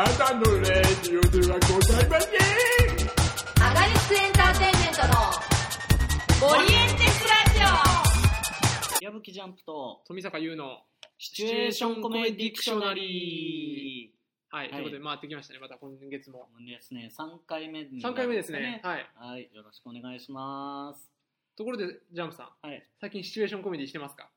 ただのレディオではございません。アガリスクエンターテインメントのオリエンテスラジ矢吹ジャンプと富坂優のシチュエーションコメディクショナリはい、はい。ということで回ってきましたねまた今月も。ーですね3回目に3回目ですね。はい。はいよろしくお願いします。ところでジャンプさん。はい。最近シチュエーションコメディしてますか？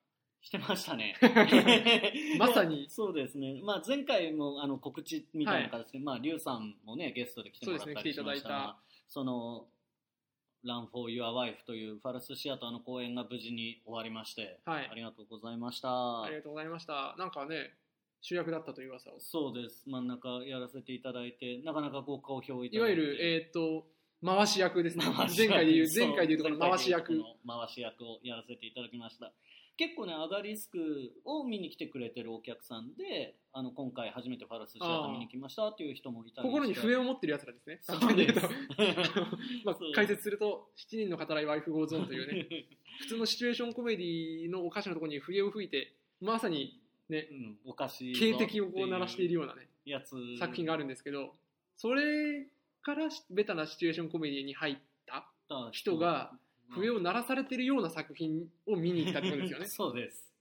してましたね。まさに。そうですね、まあ、前回もあの告知みたいな形で、まあ、リュウさんもねゲストで来てもらったりしました来ていただいた。がその「Run for Your Wife」というファルスシアターの公演が無事に終わりまして、はい。ありがとうございました。ありがとうございました。なんかね主役だったという噂を。そうです。真ん中やらせていただいてなかなかご好評いたいだいて。わゆるえーっと回し役ですね。前回で言う前回で言うところの回し役。回し役をやらせていただきました結構ねアガリスクを見に来てくれてるお客さんであの今回初めてファルスシアター見に来ましたっていう人もいたり心に笛を持ってる奴らですね。そう簡単に言うとです まあ解説すると7人の語らいワイフゴーゾーンというね 普通のシチュエーションコメディのお菓子のところに笛を吹いてまさにねうん、おかしいぞ警笛をこう鳴らしているようなねやつ。作品があるんですけどそれからベタなシチュエーションコメディに入った人が笛を鳴らされてるような作品を見に行ったってことですよね。そうです。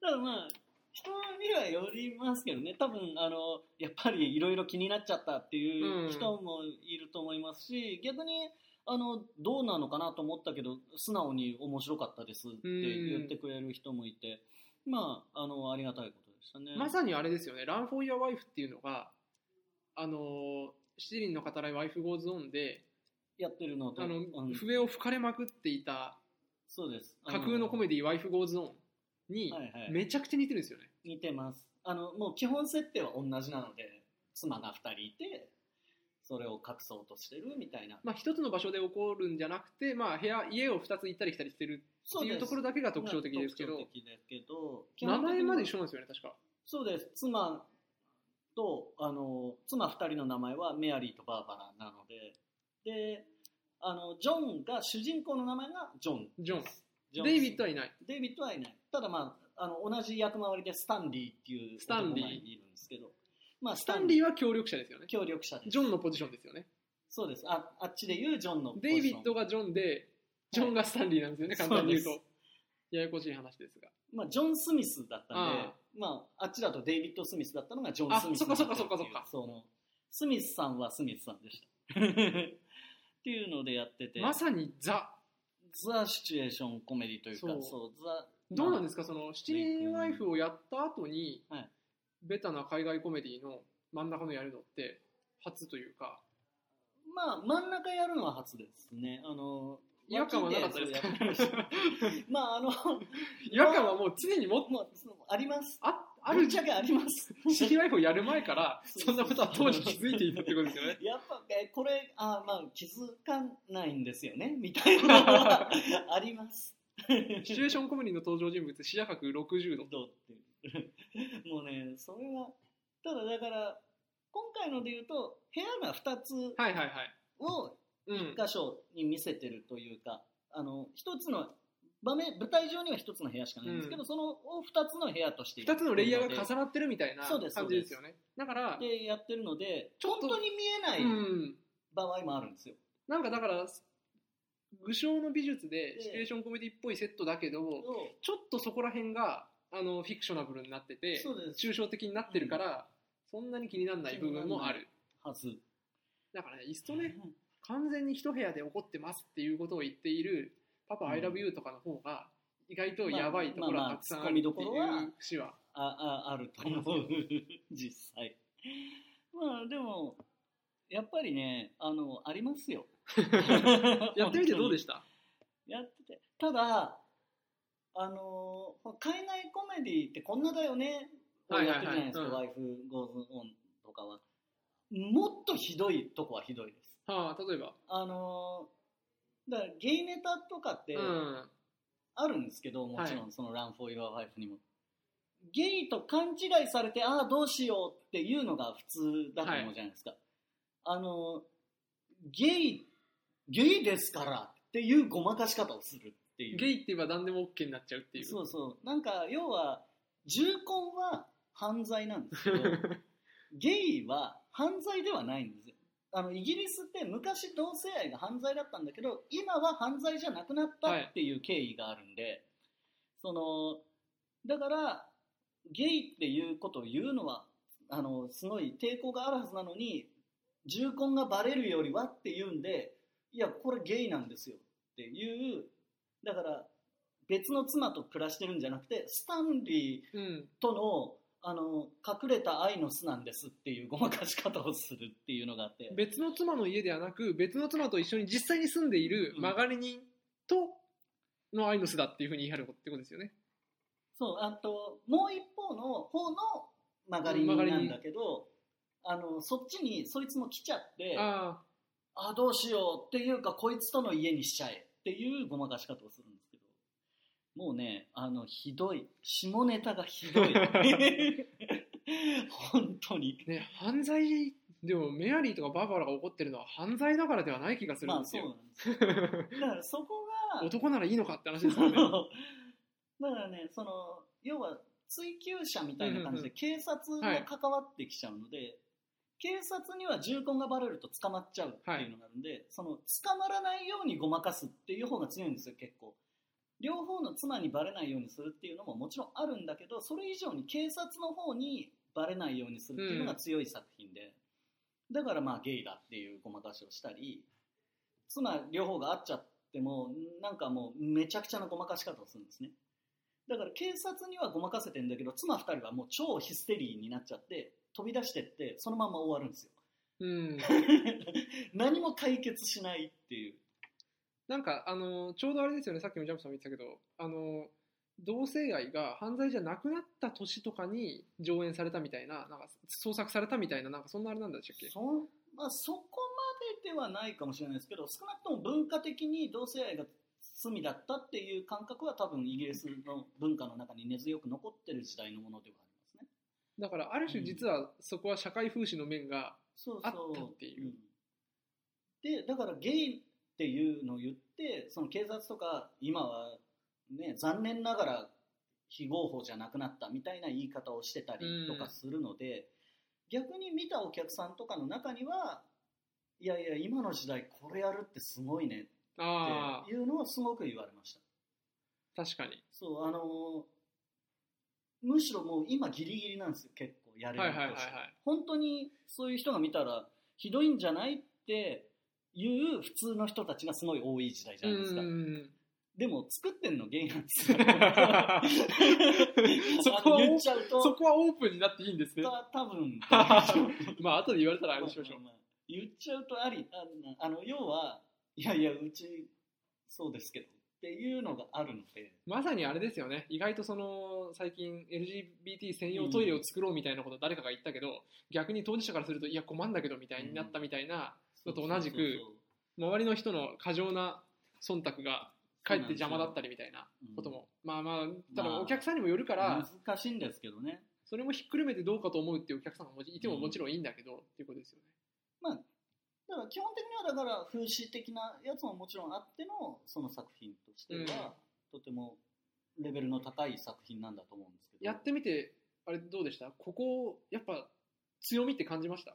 だからまあ人にはよりますけどね。多分あのやっぱりいろいろ気になっちゃったっていう人もいると思いますし、逆にあのどうなのかなと思ったけど素直に面白かったですって言ってくれる人もいて、まああのありがたいことでしたね。まさにあれですよね「ラン・フォー・ユア・ワイフ」っていうのがあの七人の語らいワイフゴーズオンでやってるのとあのうん笛を吹かれまくっていたそうです。架空のコメディワイフゴーズオンにはいはい。めちゃくちゃ似てるんですよね、似てます。あのもう基本設定は同じなので妻が2人いてそれを隠そうとしてるみたいな。まあ、一つの場所で起こるんじゃなくて、まあ、部屋家を2つ行ったり来たりしてるっていうところだけが特徴的ですけど。名前まで一緒緒なんですよね確か。そうです。妻とあの妻2人の名前はメアリーとバーバラなのでであのジョンが主人公の名前がジョン。ジョン。ジョン。デイビッドはいない。デイビッドはいない。ただまああの同じ役回りでスタンリーっていうスタンリー。いるんですけど。まあスタンリーは協力者ですよね。協力者です。ジョンのポジションですよね。そうです。ああっちで言うジョンのポジデション。イビッドがジョンでジョンがスタンリーなんですよね、簡単に言うと。ややこしい話ですが。まあ、ジョン・スミスだったんであまあ、あっちだとデイビッド・スミスだったのがジョン・スミスあそっかそっかそっかそっかそのスミスさんはスミスさんでしたっていうのでやってて。まさにザ。ザ・シチュエーションコメディというかそう。そうザどうなんですか？その七人ワイフをやった後に、はい。ベタな海外コメディの真ん中のやるのって初というか。まあ真ん中やるのは初ですね。あの違和感はなかったですか？まああの違和感はもう常にももうそうあります。ああるぶっちゃけあります。七人ワイフをやる前からそんなことは当時気づいていたってことですよね。やっぱえこれあまあ気づかないんですよね。みたいなのはあります。シチュエーションコメディの登場人物視野角60度。どうってもうねそれはただだから今回ので言うと部屋が2つはいはいはい。をうん。1箇所に見せてるというか、あの一つの場面舞台上には1つの部屋しかないんですけど、うん。そのを2つの部屋として2つのレイヤーがな重なってるみたいな感じですよね。だからでやってるのでちょっと本当に見えないうん。場合もあるんですよ。なんかだから具象の美術でええ。シチュエーションコメディっぽいセットだけどちょっとそこら辺があのフィクショナブルになってて抽象的になってるから、そんなに気にならない部分もある。はず。だからねいっそね完全に一部屋で起こってますっていうことを言っている「パパ I love you」とかの方が意外とやばいところまあまあがたくさんあるっていう節は。あああると思う。実際。まあでもやっぱりねあのありますよ。やってみてどうでした？やってて。ただあの海外コメディってこんなだよねやってるじゃないですか、うん。ワイフゴーズオンとかは。もっとひどいとこはひどいです。はあ例えば？あのだからゲイネタとかってうん。あるんですけど、もちろはんその「ラン・フォー・ユア・ワイフ」にも。ゲイと勘違いされてああどうしようっていうのが普通だと思うじゃないですか、あのゲイゲイですからっていうごまかし方をするっていう。ゲイって言えば何でも OK になっちゃうっていう。そうそう。なんか要は重婚は犯罪なんですけど ゲイは犯罪ではないんですよ。あのイギリスって昔同性愛が犯罪だったんだけど今は犯罪じゃなくなったっていう経緯があるんで、そのだからゲイっていうことを言うのはあのすごい抵抗があるはずなのに重婚がバレるよりはっていうんでいやこれゲイなんですよっていうだから別の妻と暮らしてるんじゃなくてスタンリーとの、あの隠れた愛の巣なんですっていうごまかし方をするっていうのがあって。別の妻の家ではなく別の妻と一緒に実際に住んでいる曲がり人との愛の巣だっていうふうに言い張るってことですよね。そうあともう一方の方の曲がり人なんだけどあのそっちにそいつも来ちゃってああ。どうしようっていうかこいつとの家にしちゃえっていうごまかし方をするんでもうねあのひどい。下ネタがひどい。本当に。ね犯罪でもメアリーとかバーバラが怒ってるのは犯罪だからではない気がするんですよ、まあ、そうなんです だからそこが男ならいいのかって話ですよね。だからねその要は追及者みたいな感じで警察が関わってきちゃうので、はい、警察には重婚がバレると捕まっちゃうっていうのがあるんで、はい、その捕まらないようにごまかすっていう方が強いんですよ結構両方の妻にバレないようにするっていうのももちろんあるんだけどそれ以上に警察の方にバレないようにするっていうのが強い作品で、うん、だからまあゲイだっていうごまかしをしたり妻両方が会っちゃってもなんかもうめちゃくちゃなごまかし方をするんですね。だから警察にはごまかせてんだけど妻2人はもう超ヒステリーになっちゃって飛び出してってそのまま終わるんですよ、うん、何も解決しないっていうなんかあのちょうどあれですよねさっきもジャンプさんも言ってたけどあの同性愛が犯罪じゃなくなった年とかに上演されたみたいななんか創作されたみたいななんかそんなあれなんでしたっけ？そ,、まあ、そこまでではないかもしれないですけど少なくとも文化的に同性愛が罪だったっていう感覚は多分イギリスの文化の中に根強く残ってる時代のものではありますねだからある種実はそこは社会風刺の面があったっていう。でだからゲイっていうのを言ってその警察とか今はね残念ながら非合法じゃなくなったみたいな言い方をしてたりとかするので、うん、逆に見たお客さんとかの中にはいやいや今の時代これやるってすごいねっていうのはすごく言われました。確かに。そう、あのー、むしろもう今ギリギリなんですよ、結構やれるとして、はいはいはいはい。本当にそういう人が見たらひどいんじゃないっていう普通の人たちがすごい多い時代じゃないですか。でも作ってんのゲイなんですよ。そこは言っちゃうと。そこはオープンになっていいんですね。多分。まあ後で言われたらあれしましょう。まあまあ、言っちゃうとあり、あの要はいやいや、うち、そうですけど。っていうのがあるのでまさにあれですよね意外とその最近 LGBT 専用トイレを作ろうみたいなこと誰かが言ったけど、うん、逆に当事者からするといや困んだけどみたいになったみたいなのと同じく周りの人の過剰な忖度がかえって邪魔だったりみたいなことも、うん、まあまあただお客さんにもよるから、難しいんですけどね。それもひっくるめてどうかと思うっていうお客さんがいてももちろんいいんだけど、っていうことですよね。まあだから基本的にはだから風刺的なやつももちろんあってのその作品としては、とてもレベルの高い作品なんだと思うんですけど。やってみてあれどうでした？ここやっぱ強みって感じました？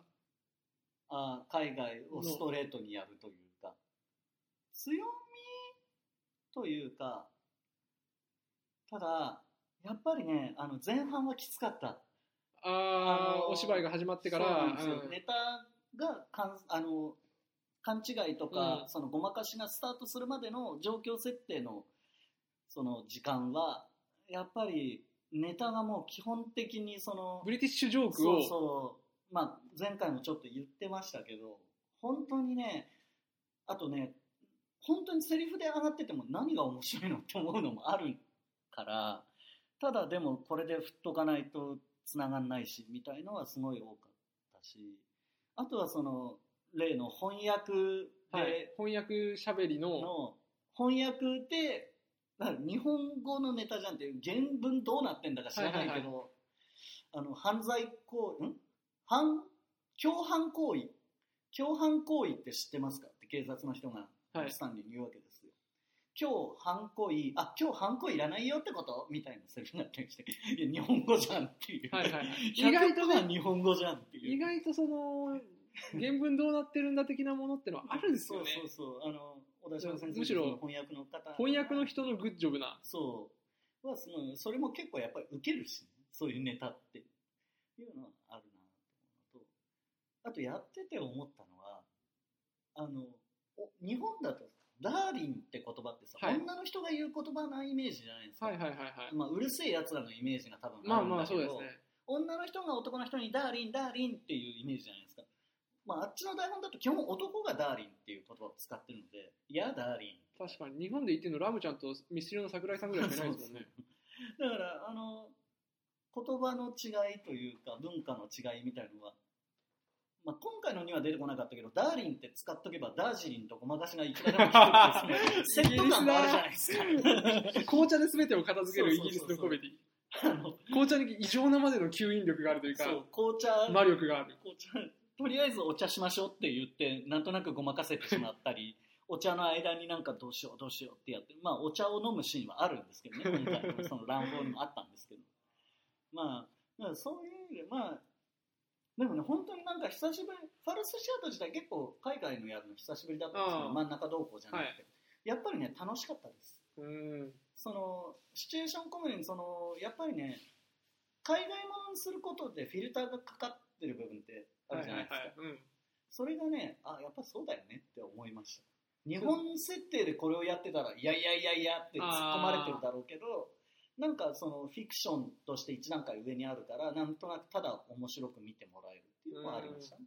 あ海外をストレートにやるというか。強みというかただやっぱりねあの前半はきつかった。ああお芝居が始まってから、うん、ネタがかんあの勘違いとか、うん、そのごまかしがスタートするまでの状況設定のその時間はやっぱりネタがもう基本的にそのブリティッシュジョークをそうそうまあ前回もちょっと言ってましたけど本当にねあとね本当にセリフで上がってても何が面白いのって思うのもあるからただでもこれで振っとかないと繋がんないしみたいのはすごい多かったしあとはその例の翻訳で、はい、翻訳しゃべりのの翻訳で日本語のネタじゃんっていう原文どうなってんだか知らないけど、はいはいはい、あの犯罪行為ん？犯共犯行為共犯行為って知ってますかって警察の人がスタンリーに言うわけですよ、今日ハンコいい、あ、今日ハンコいらないよってこと？みたいなセリフになったりして、いや、日本語じゃんっていう。はいはいはい意外とね日本語じゃんっていう。意外とその原文どうなってるんだ的なものってのはあるんですよねそうそうそう。あの、小田島先生むしろの翻訳の方。翻訳の人のグッジョブなそう。はそのそれも結構やっぱり受けるし、そういうネタっていうのはあとやってて思ったのは、あの、お日本だと、ダーリンって言葉ってさ、はい女の人が言う言葉なイメージじゃないですか。はいはいはいはいまあ、うる星やつらのイメージが多分まあまああるんだけど、そうですね女の人が男の人にダーリン、ダーリンっていうイメージじゃないですか。まあ、あっちの台本だと基本男がダーリンっていう言葉を使ってるので、いや、ダーリン。確かに日本で言ってるのラムちゃんとミスチルの桜井さんぐらいしかいないですもんねだから、あの、言葉の違いというか、文化の違いみたいのは、まあ、今回のには出てこなかったけど、ダーリンって使っとけば、ダージリンとごまかしがいくらでも聞くってですね、セット感もあるじゃないですか。紅茶で全てを片付けるイギリスのコメディ。あの紅茶に異常なまでの吸引力があるというかそう、紅茶、魔力がある。紅茶、とりあえずお茶しましょうって言って、なんとなくごまかせてしまったり、お茶の間になんかどうしようどうしようってやって、まあお茶を飲むシーンはあるんですけどね、今回のその乱暴にもあったんですけど。まあ、だからそういう意味で、まあ、でもね、本当になんか久しぶり、ファルスシアト自体結構海外のやるの久しぶりだったんですけど、真ん中どうこうじゃなくて、はい。やっぱりね、楽しかったです。うん。その、シチュエーションコメディに、その、やっぱりね、海外ものにすることでフィルターがかかってる部分ってあるじゃないですか。うん。それがね、あ、やっぱそうだよねって思いました。日本設定でこれをやってたら、いやいやいやいやって突っ込まれてるだろうけど、なんかそのフィクションとして一段階上にあるから、なんとなくただ面白く見てもらえるっていうのはありましたね。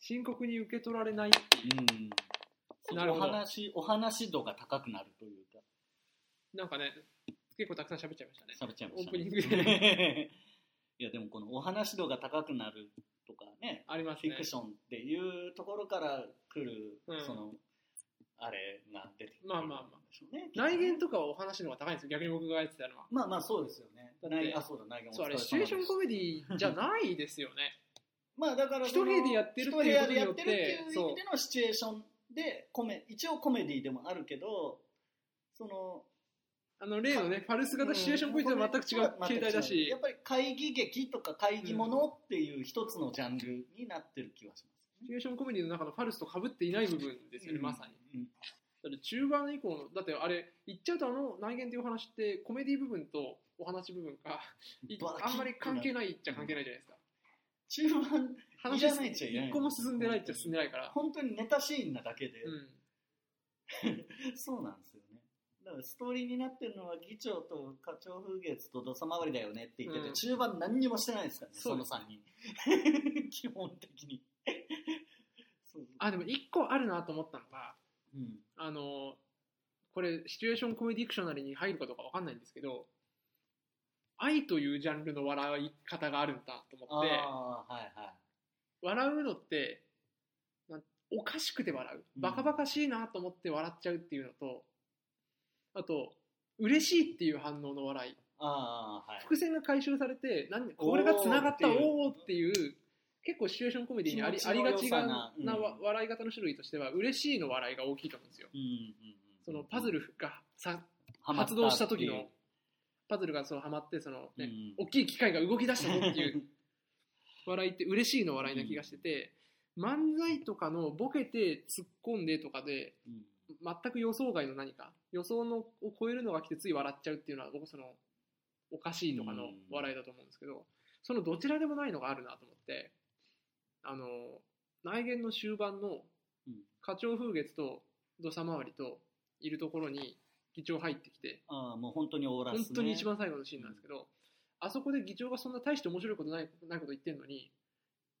深刻に受け取られないう。ん。なるほど。お話、お話度が高くなるというか、なんかね結構たくさん喋っちゃいましたね。喋っちゃいました、ね。オープニングで。いや、でもこのお話度が高くなるとかね、ありますね。フィクションっていうところから来る、うん。その、あれが出てくる。まあまあまあんでしょうね。内言とかはお話の方が高いんですよ。逆に僕がやってたのは。まあまあそうですよね。内あ、そうだ、内容そうあれシチュエーションコメディじゃないですよね。まあだから一部屋でやってるっていうことによって一部屋でやってるっていう意味でのシチュエーションでコメ、一応コメディでもあるけど、その、あの例のねファルス型シチュエーションコメディとは全く違う形態だし。やっぱり会議劇とか会議ものっていう一つのジャンルになってる気はします。シチュエーションコメディの中のファルスと被っていない部分ですよね、まさに。うん。だって中盤以降のだってあれ言っちゃうとあの内言っていうお話ってコメディ部分とお話部分があんまり関係ないっちゃ関係ないじゃないですか。中盤、話いらないっちゃい。らない一個も進んでないっちゃ進んでないから。本当にネタシーンなだけで、うん。そうなんですよね。だからストーリーになってるのは議長と課長風月と土佐回りだよねって言ってて、うん。中盤何にもしてないですからね、そうのそです3人。基本的に。そうあでも一個あるなと思ったのがうん。あのこれシチュエーションコメディクショナリに入るかどうかわかんないんですけど愛というジャンルの笑い方があるんだと思ってはいはい。笑うのっておかしくて笑ううんバカバカしいなと思って笑っちゃうっていうのとあと嬉しいっていう反応の笑いああ、はい。伏線が回収されて何これがつながったおおっていう結構シチュエーションコメディにありありがちなうん。わ笑い方の種類としては嬉しいの笑いが大きいと思うんですよ。うんうんうん。そのパズルがさ発動した時のパズルがそのハマってその、ねうん。大きい機械が動き出したぞっていう笑いって嬉しいの笑いな気がしてて、漫才とかのボケて突っ込んでとかでうん。全く予想外の何か予想のを超えるのが来てつい笑っちゃうっていうのは僕そのおかしいとかの笑いだと思うんですけど、そのどちらでもないのがあるなと思ってあの内言の終盤のうん。課長風月と土佐回りといるところに議長入ってきてああ、もう本当にオーラス、ね。本当に一番最後のシーンなんですけど、あそこで議長がそんな大して面白いことないないこと言ってるのに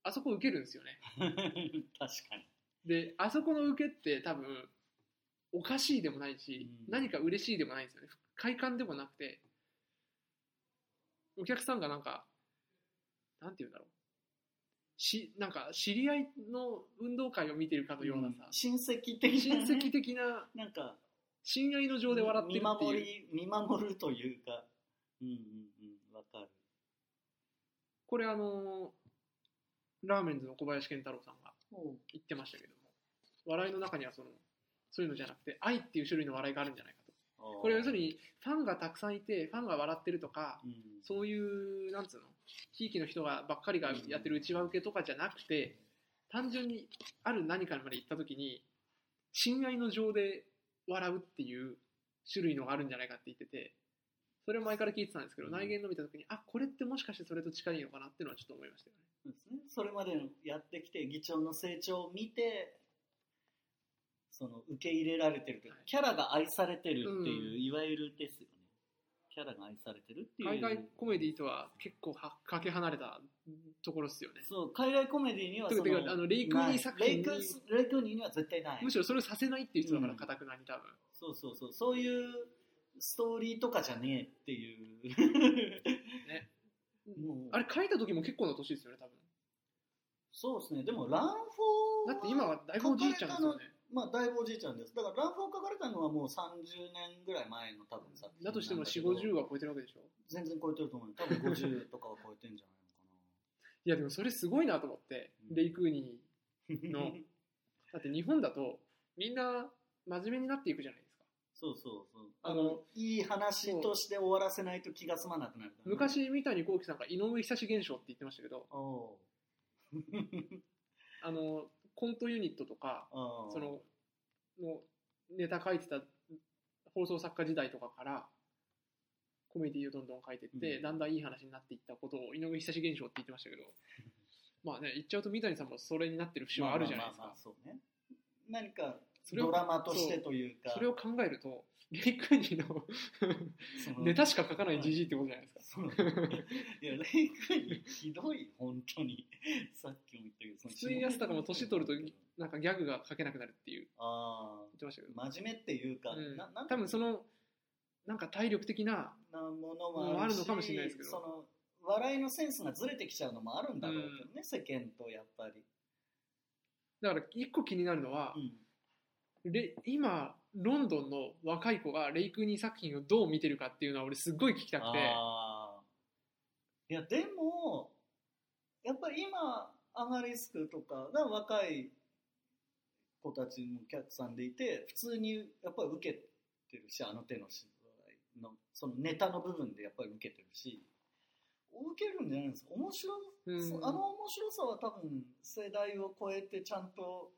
あそこ受けるんですよね。確かに。であそこの受けって多分おかしいでもないし、うん。何か嬉しいでもないんですよね。快感でもなくてお客さんがなんかなんて言うんだろうしなんか知り合いの運動会を見てるかのようなさ、親戚的な、ね。親戚的な。なんか、親愛の情で笑ってる見っていう。守り、見守るというか、うんうんうん、わかる。これあのラーメンズの小林健太郎さんが言ってましたけども。笑いの中にはそのそういうのじゃなくて愛っていう種類の笑いがあるんじゃないかとこれ要するにファンがたくさんいてファンが笑ってるとかうん。そういうなんつうの地域の人がばっかりがやってる内輪受けとかじゃなくて単純にある何かまで行った時に親愛の情で笑うっていう種類のがあるんじゃないかって言っててそれを前から聞いてたんですけど、うん。内言の見た時にあこれってもしかしてそれと近いのかなっていうのはちょっと思いましたよね。そうですね、それまでのやってきて議長の成長を見てその受け入れられてるというかはい。キャラが愛されてるっていう、うん。いわゆるですよね。キャラが愛されてるっていう。海外コメディとは結構はかけ離れたところですよね。そう海外コメディにはてそのあのレイクーニー作品に。レイクレイクーニーには絶対ない。むしろそれをさせないっていう人だからうん。かたくなに多分。そうそうそう。そういうストーリーとかじゃねえっていう。ね。もう。あれ書いた時も結構な年ですよね多分。そうですね。でもランフォーだって今はだいぶおじいちゃんですよね。まあ、だいぶおじいちゃんです。だから、ランフォー書かれたのはもう30年ぐらい前の多分さ。だとしても4、なんだけど50は超えてるわけでしょ？全然超えてると思うよ。多分50とかは超えてんじゃない いやでもそれすごいなと思って、うんレイクーニーのかな。の だって日本だとみんな真面目になっていくじゃないですか。そうそうそう。あのいい話として終わらせないと気が済まなくなるね、昔三谷幸喜さんが井上ひさし現象って言ってましたけど、あのコントユニットとかそののネタ書いてた放送作家時代とかからコメディをどんどん書いてって、うんだんだんいい話になっていったことを井上久志現象って言ってましたけど、まあね言っちゃうと三谷さんもそれになってる節はあるじゃないですかまあまあまあ。そうね。何かそれをドラマとしてというか。それを考えるとレイクーニーのネタしか書かないじじいってことじゃないですか。いや、レイクにひどい、本当に。さっきも言ったけど、普通に安高も年取るとなんかギャグが書けなくなるっていう。あ言ってましたけど、あ、真面目っていうか、うん。ななん多分そのなんか体力的ななものもあるのかもしれないですけど。その笑いのセンスがずれてきちゃうのもあるんだろうけどね、世間とやっぱり。だから一個気になるのはう、んレ今ロンドンの若い子がレイクーニー作品をどう見てるかっていうのは俺すっごい聞きたくて。いやでもやっぱり今アガリスクとかが若い子たちのお客さんでいて普通にやっぱり受けてるしあの手の芝居のそのネタの部分でやっぱり受けてるし受けるんじゃないですか？面白い、うん。あの面白さは多分世代を超えてちゃんと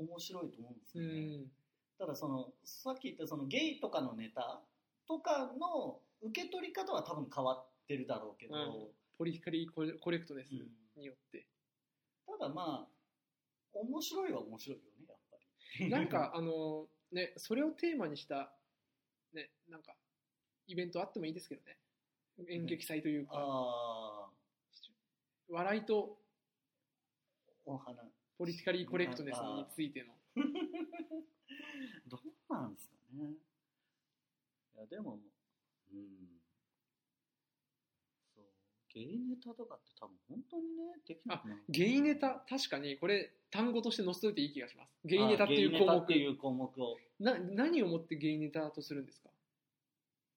面白いと思うんですうよね。ん。ただそのさっき言ったそのゲイとかのネタとかの受け取り方は多分変わってるだろうけど、うん。ポリカリーコレクトネスうん。によって、ただまあ面白いは面白いよねやっぱり。なんか あのねそれをテーマにしたねなんかイベントあってもいいですけどね。演劇祭というか、ああ笑いとお花ポリティカリーコレクトネスについての。どうなんですかね。いやでもうん。そうゲイネタとかって多分本当にねできなくなる。ゲイネタ？確かにこれ単語として載せといていい気がします。ゲイネタっていう項あゲイネタってい目う項目を。な何をもってゲイネタとするんですか？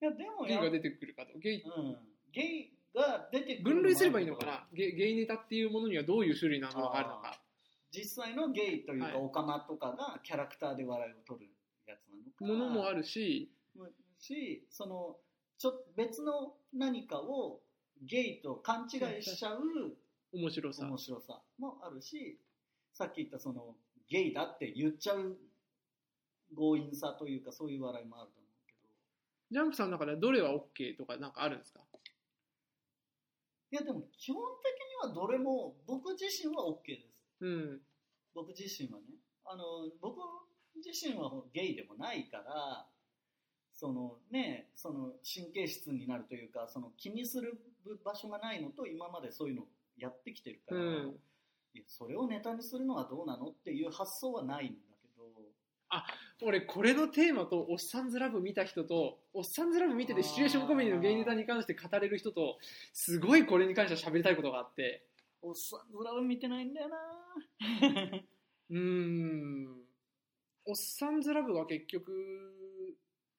いやでもやゲイが出てくるかとゲイうん、ゲイが出てくる分類すればいいのかな？ゲゲイネタっていうものにはどういう種類のものがあるのか実際のゲイというか、はい。オカマとかがキャラクターで笑いを取るやつなのか。ものもあるし。しそのちょ別の何かをゲイと勘違いしちゃう面白さ。面白さもあるしさっき言ったそのゲイだって言っちゃう強引さというかそういう笑いもあると思うけど。ジャンプさんの中でどれは OK とかなんかあるんですか？いやでも基本的にはどれも僕自身は OK ですうん。僕自身はねあの僕自身はゲイでもないからそのねその神経質になるというかその気にする場所がないのと今までそういうのやってきてるから、うん。いやそれをネタにするのはどうなのっていう発想はないんだけど。俺これのテーマと「おっさんずラブ」見た人と「おっさんずラブ」見ててシチュエーションコメディのゲイネタに関して語れる人とすごいこれに関しては喋りたいことがあって。おっさんずラブ見てないんだよなうーん「おっさんずラブ」は結局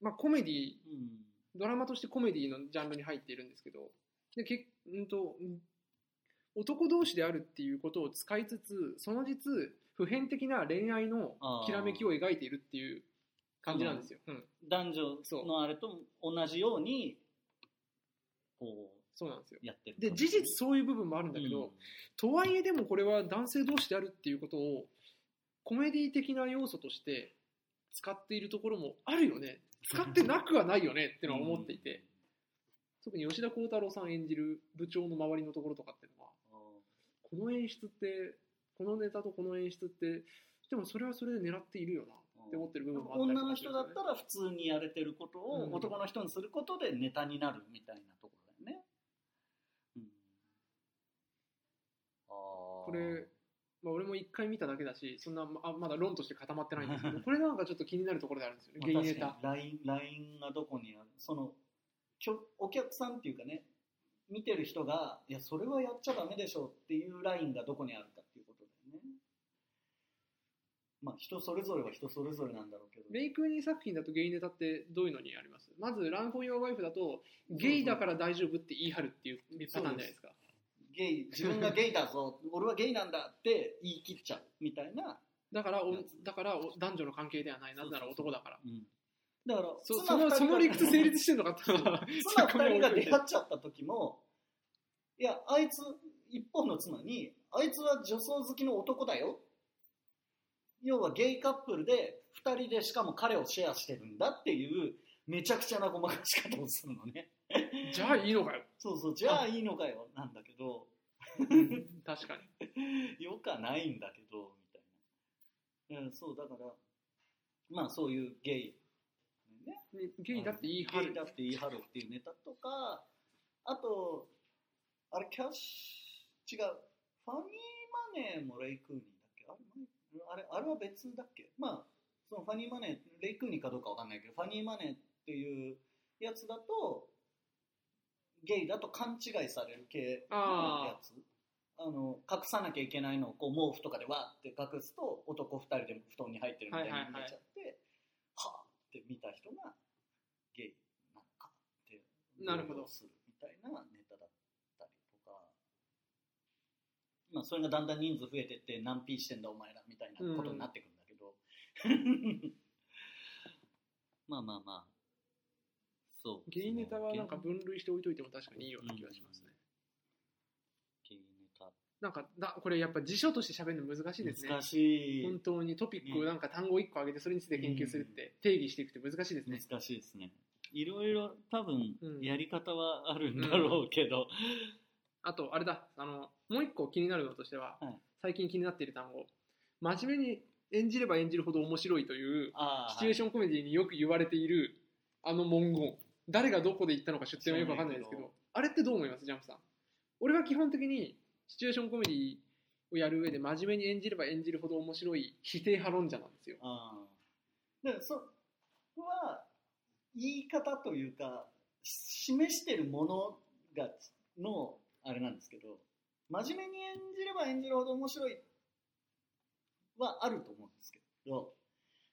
まあコメディうん。ドラマとしてコメディのジャンルに入っているんですけどでけ、うんとうん男同士であるっていうことを使いつつその実普遍的な恋愛のきらめきを描いているっていう感じなんですよ、うん、男女のあれと同じようにこそうなんですよ。うやってるで事実そういう部分もあるんだけど、とはいえでもこれは男性同士であるっていうことをコメディ的な要素として使っているところもあるよね。使ってなくはないよねってのは思っていて、特に吉田鋼太郎さん演じる部長の周りのところとかっていうのはこの演出ってこのネタとこの演出ってでもそれはそれで狙っているよなって思ってる部分もあったり女の人だったら普通にやれてることをうん。男の人にすることでネタになるみたいなところだよね。うん、あこれ、まあ、俺も一回見ただけだしそんなまあまだ論として固まってないんですけど これなんかちょっと気になるところであるんですよねゲイネタ。ラインラインがどこにあるそのきょお客さんっていうかね見てる人がいやそれはやっちゃダメでしょっていうラインがどこにあるかっていうことだよね。まあ人それぞれは人それぞれなんだろうけど。メイクイン作品だとゲイネタってどういうのにあります？まず、ランフォン・ヨー・ワイフだと、ゲイだから大丈夫って言い張るっていうパターンじゃないですか。ゲイ自分がゲイだぞ。俺はゲイなんだって言い切っちゃうみたいな、だからおだからお男女の関係ではない、なぜなら男だから。だからそ妻そのその理屈成立してるのかって 妻二人が出会っちゃった時もいやあいつ一方の妻にあいつは女装好きの男だよ。要はゲイカップルで二人でしかも彼をシェアしてるんだっていうめちゃくちゃなごまかし方をするのね。じゃあいいのかよ。そうそうじゃあいいのかよ。なんだ確かに。よかないんだけどみたいな、うん、そうだからまあそういうゲイね。ねゲイだって言い張る。ゲイだ。って言い張るっていうネタとかあとあれキャッシュ違うファニーマネーもレイクーニーだっけ？あれあれあれは別だっけ？まあそのファニーマネーレイクーニーかどうかわかんないけどファニーマネーっていうやつだとゲイだと勘違いされる系のやつ。あの隠さなきゃいけないのをこう毛布とかでわーって隠すと男2人で布団に入ってるみたいに見えちゃって、はあって見た人がゲイなのかってなるほど。するみたいなネタだったりとか、まあ、それがだんだん人数増えてって何 P してんだお前らみたいなことになってくるんだけど、まあまあまあそう。ゲイネタはなんか分類して置いといても確かにいいような気がしますね。ゲイネタ。なんかだこれやっぱ辞書として喋るの難しいですね。難しい。本当にトピックをなんか単語1個上げてそれについて研究するって定義していくって難しいですね。難しいですね。いろいろ多分うん。やり方はあるんだろうけど、あとあれだ。あのもう一個気になるのとしては、はい。最近気になっている単語。真面目に演じれば演じるほど面白いというあシチュエーションコメディによく言われているあの文言誰がどこで言ったのか出典はよくわかんないですけどあれってどう思います？ジャンプさん。俺は基本的にシチュエーションコメディをやる上で真面目に演じれば演じるほど面白い否定派論者なんですよ。あそこは言い方というかし示してるものがのあれなんですけど真面目に演じれば演じるほど面白いはあると思うんですけど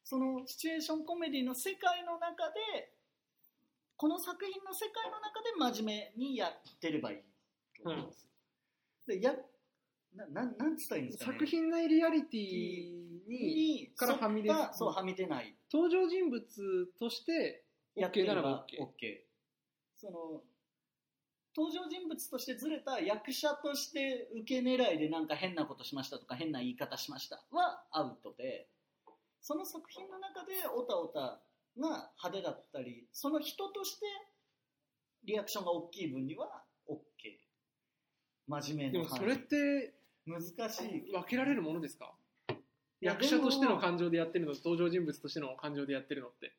そのシチュエーションコメディの世界の中でこの作品の世界の中で真面目にやってればいいと思います、でやななんなんつったらいいんですかね。作品内リアリティににからはみ出そうはみ出ない。登場人物としてやって OK ならればば OK OK その登場人物としてずれた役者として受け狙いでなんか変なことしましたとか変な言い方しましたはアウトでその作品の中でオタオタが派手だったりその人としてリアクションが大きい分には OK 真面目なでもそれって難しい分けられるものですか？役者としての感情でやってるのと登場人物としての感情でやってるのって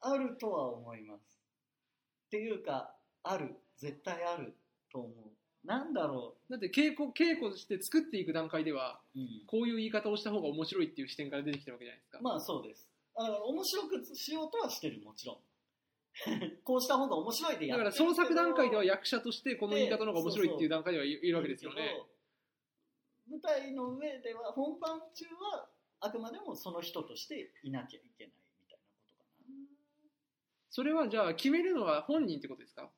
あるとは思います。っていうか、ある。絶対あると思う。なんだろだって稽古稽古して作っていく段階ではう。うん、こういう言い方をした方が面白いっていう視点から出てきてるわけじゃないですか、まあそうです。あの面白くしようとはしてる、もちろん。こうした方が面白いでやだってるから創作段階ではや役者としてこの言い方の方が面白いっていう段階ではいいるわけですよね。舞台の上では、本番中はあくまでもその人としていなきゃいけないみたいなことかな。それはじゃあ決めるのは本人ってことですか？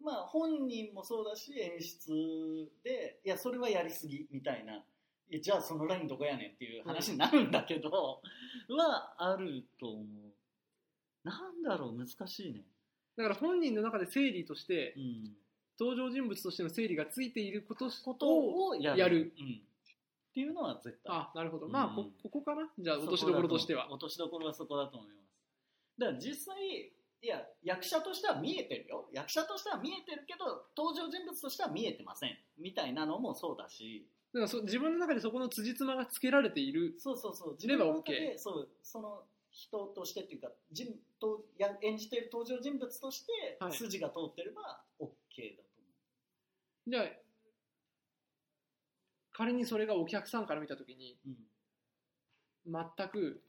まあ本人もそうだし演出でいやそれはやりすぎみたいないやじゃあそのラインどこやねんっていう話になるんだけど、はあると思う。なんだろう難しいね。だから本人の中で整理としてうん。登場人物としての整理がついていることことををやる。うん、っていうのは絶対。あなるほど、うんまあこここかな？じゃあ落としどころとしては。落としどころはそこだと思います。だから実際いや役者としては見えてるよ。役者としては見えてるけど登場人物としては見えてません。みたいなのもそうだしだからそ自分の中でそこの辻褄がつけられている。そうそうそう。自分の中 OK でそうその人としてっていうか人とや演じている登場人物としてはい。筋が通ってれば OK だとじゃあ仮にそれがお客さんから見た時に思う、うん、全く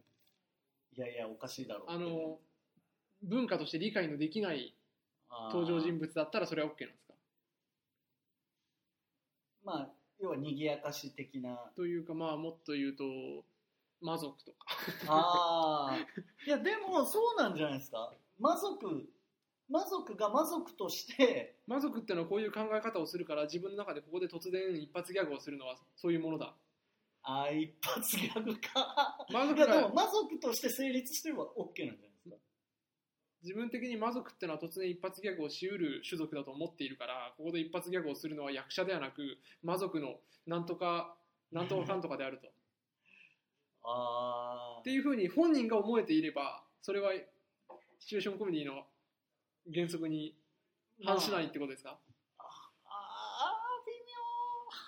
いやいやおかしいだろうあの文化として理解のできない登場人物だったらそれは OK なんですか？まあ要は賑やかし的な。というかまあもっと言うと魔族とか。ああいやでもそうなんじゃないですか。魔族魔族が魔族として魔族ってのはこういう考え方をするから自分の中でここで突然一発ギャグをするのはそういうものだ。ああ一発ギャグか。魔族が魔族として成立してれば OK なんじゃない自分的に魔族ってのは突然一発ギャグをしうる種族だと思っているからここで一発ギャグをするのは役者ではなく魔族のなんとかなんとかかんとかであると。ああっていうふうに本人が思えていればそれはシチュエーションコメディの原則に反しないってことですか、あ。あ微妙。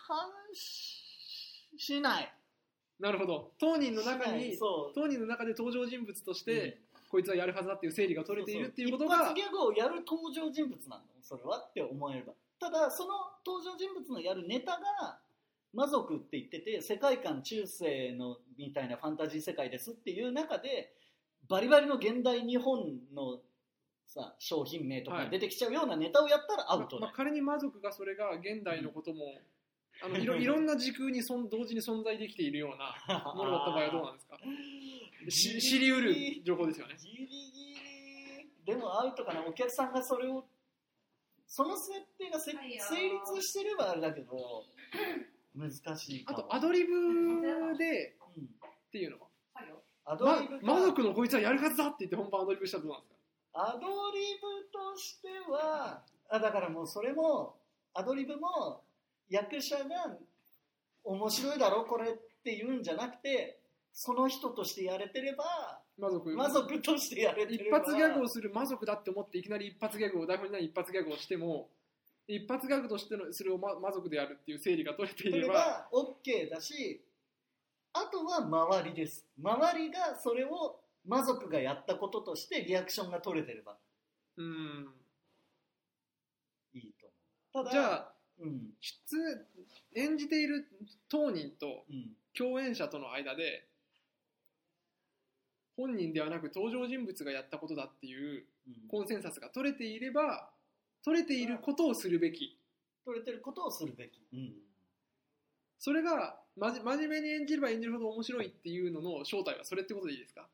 反ししない。なるほど。当人の中に当人の中で登場人物として、うんこいつはやるはずだっていう整理が取れているっていうこと一が発ギャグをやる登場人物なんだそれはって思えれば。ただその登場人物のやるネタが魔族って言ってて世界観中世のみたいなファンタジー世界ですっていう中でバリバリの現代日本のさ商品名とかはい。出てきちゃうようなネタをやったらアウトだよ。ままあ、仮に魔族がそれが現代のことも、あの いろいろんな時空にそん同時に存在できているようなものだった場合はどうなんですか？し知りうる情報ですよね。ギリギリ。でもアウトかな。お客さんがそれをその設定がせ成立してればあれだけど難しいかも。あとアドリブでうんっていうのは、アドまリブか。魔族のこいつはやるはずだって言って本番アドリブしたらどうなんですか？アドリブとしてはあだからもうそれもアドリブも役者が面白いだろこれって言うんじゃなくてその人としてやれてれば魔族魔族としてやれて一れば。発ギャグをする魔族だって思っていきなり一発ギャグを台本にない一発ギャグをしても一発ギャグとしてのする魔魔族であるっていう整理が取れていそれればば OK だしあとは周りです。周りがそれを魔族がやったこととしてリアクションが取れてれば。うん。いいと思う。ただじゃあうん。出演じている当人とうん。共演者との間で本人ではなく登場人物がやったことだっていううん。コンセンサスが取れていれば取れていることをするべき。取れてることをするべき、うん。それがまじ真面目に演じれば演じるほど面白いっていうのの正体はそれってことでいいですか？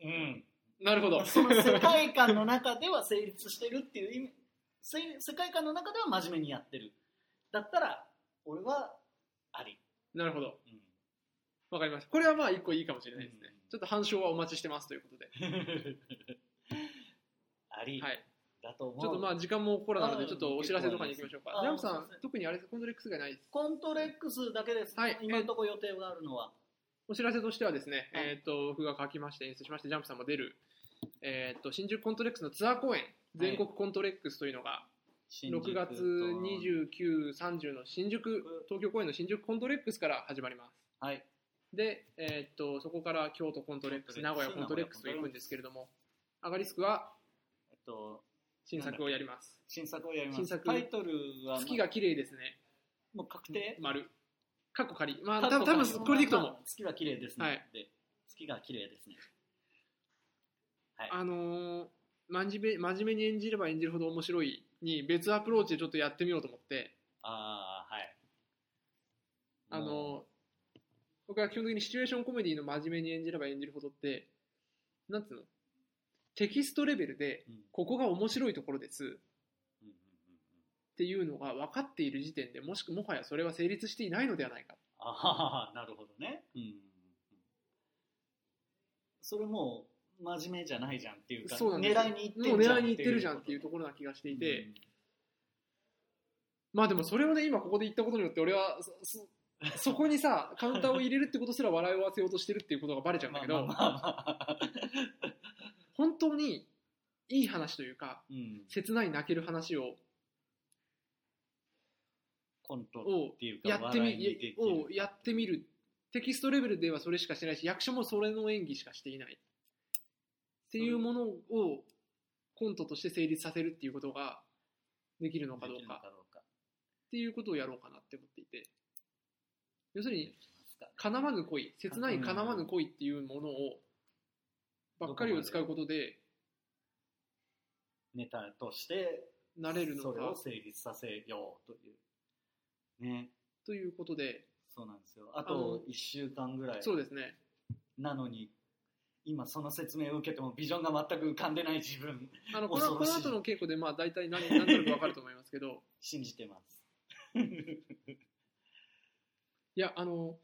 うん、なるほど。その世界観の中では成立してるっていう意味 せ世界観の中では真面目にやってる。だったら俺はあり、なるほど。うんわかりました。これはまあ一個いいかもしれないですね、うん。ちょっと反証はお待ちしてますということで、あり。はい、だと思う、ちょっとまあ時間もころなのであちょっとお知らせとかに行きましょうか。あジャンプさん特にあれコントレックスがないです。コントレックスだけです、はい。今のところ予定があるのは。お知らせとしてはですね、はい。えー、と僕が書きまして演出しましてジャンプさんも出る、えー、と新宿コントレックスのツアー公演全国コントレックスというのが6月29、30の新宿。東京公演の新宿コントレックスから始まります。はいで、えー、とそこから京都コントレックス名古屋コントレックスと行くんですけれどもアガリスクはえっと新作をやります。新作をやります。新作。タイトルは月が綺麗ですね。もう確定？丸。かっこ仮。まあ多多分これでいくと思う。月が綺麗ですね、はい。で月が綺麗ですね。はい。あのー真面目真面目に演じれば演じるほど面白いに別アプローチでちょっとやってみようと思って。ああはい。あもの僕は基本的にシチュエーションコメディの真面目に演じれば演じるほどってなんつうの？テキストレベルでううん。ここが面白いところです。っていうのが分かっている時点でもしくもはやそれは成立していないのではないか。ああ、なるほどね。うん。それもう真面目じゃないじゃんっていうか、そう狙いにいってんじゃん狙いにいってるじゃんっていうところな気がしていて、まあでもそれをね今ここで言ったことによって俺は そこにさカウンターを入れるってことすら笑いを合わせようとしてるっていうことがバレちゃうんだけど、本当にいい話というかうん、切ない泣ける話をコントをっていうかやってみをやってみるテキストレベルではそれしかしてないし役者もそれの演技しかしていない。っていうものをコントとして成立させるっていうことができるのかどうか。っていうことをやろうかなって思っていて要するでにかね叶わぬ恋切ない叶わぬ恋っていうものをばっかりを使うことでネタとしてなれるのかそれを成立させようというね。ということで。そうなんですよあと1週間ぐらい。そうですね。なのに今その説明を受けてもビジョンが全く浮かんでない自分。あのこのこの後の稽古でまあ大体何何となく分かると思いますけど。信じてますいやあの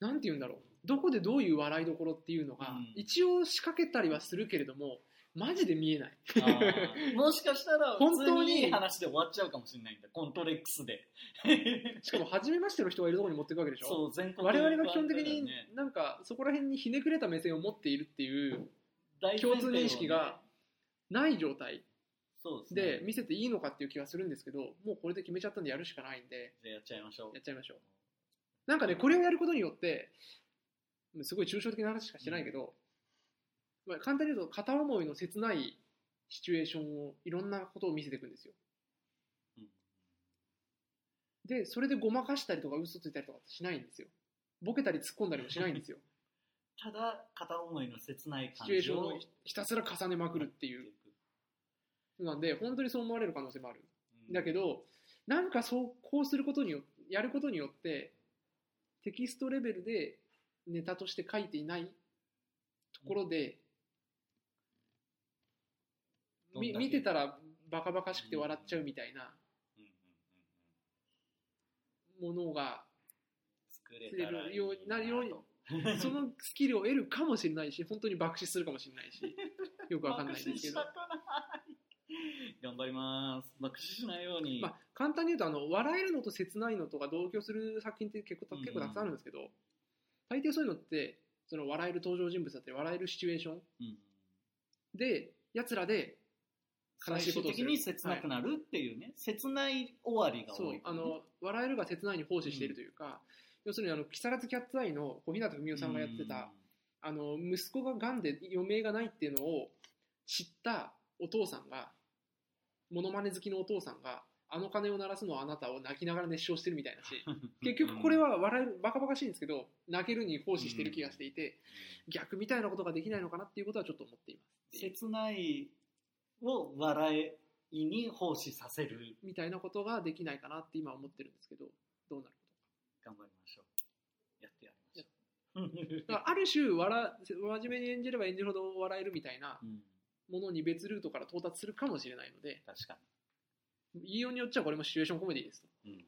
なんて言うんだろう。どこでどういう笑いどころっていうのが、うん。一応仕掛けたりはするけれどもマジで見えない。もしかしたら本当に。いい話で終わっちゃうかもしれないんだ。コントレックスで。しかも初めましての人がいるところに持っていくわけでしょ。そう全国我々が基本的にねなんかそこら辺にひねくれた目線を持っているっていう共通認識がない状態で見せていいのかっていう気はするんですけどもうこれで決めちゃったんでやるしかないんで。じゃあやっちゃいましょう。やっちゃいましょうなんかねこれをやることによってすごい抽象的な話しかしてないけど、まあ、簡単に言うと片思いの切ないシチュエーションをいろんなことを見せていくんですよ。うん。でそれでごまかしたりとか嘘ついたりとかしないんですよ。ボケたり突っ込んだりもしないんですよ。ただ片思いの切ないシ感チュエーションじををひたすら重ねまくるっていう。なんで本当にそう思われる可能性もある。うん。だけどなんかそうこうすることによやることによってテキストレベルでネタとして書いていないところで、みどんだけ？見てたらバカバカしくて笑っちゃうみたいなものが作れたらいいようになるようにそのスキルを得るかもしれないし本当に爆死するかもしれないしよくわかんないですけど、頑張ります。爆死しないように、まあ、簡単に言うとあの笑えるのと切ないのとが同居する作品って結構うん。結構たくさんあるんですけど、大抵そういうのってその笑える登場人物だったり笑えるシチュエーションうん。でやつらで悲しいことをする。に切なくなるっていうね、切ない終わりがそう多い、あの笑えるが切ないに奉仕しているというか、要するにあの木更津キャッツアイの小日向文世さんがやってた、あの息子ががんで余命がないっていうのを知ったお父さんがモノマネ好きのお父さんがあの鐘を鳴らすのはあなたを泣きながら熱唱してるみたいなし 結局これは笑えるバカバカしいんですけど泣けるに奉仕してる気がしていて、逆みたいなことができないのかなっていうことはちょっと思っています。切ないを笑いに奉仕させる。みたいなことができないかなって今思ってるんですけどどうなる頑張りましょう。やってやりましょう。だからある種笑真面目に演じれば演じるほど笑えるみたいなうんものに別ルートから到達するかもしれないので確か言いようによっちゃこれもシチュエーションコメディですと。に、うん。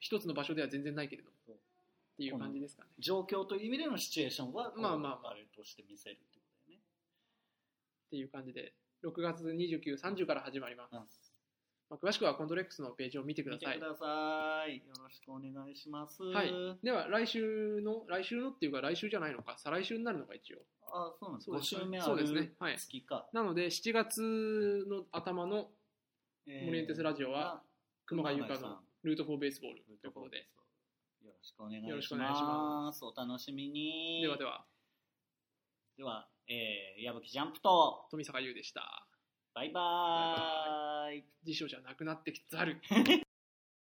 一つの場所では全然ないけれども。っていう感じですかね。状況という意味でのシチュエーションはまあまあまあ。あれとして見せるってことだよね。っていう感じで6月29、30から始まります、うんまあ、詳しくはコントレックスのページを見てください。見てください。よろしくお願いします。はい。では来週の来週のっていうか来週じゃないのか。再来週になるのか一応。あ、そうなんです。5そうです。週目あそうでするね。はい。月か。なので7月の頭のえモリエンテスラジオは熊谷由香のルートフォーベースボールということで。よろしくお願いします。よろしくお願いします。お楽しみに。ではでは。では、えー、矢吹ジャンプと、富坂優でしたバイバーイ。辞書じゃなくなってきつつある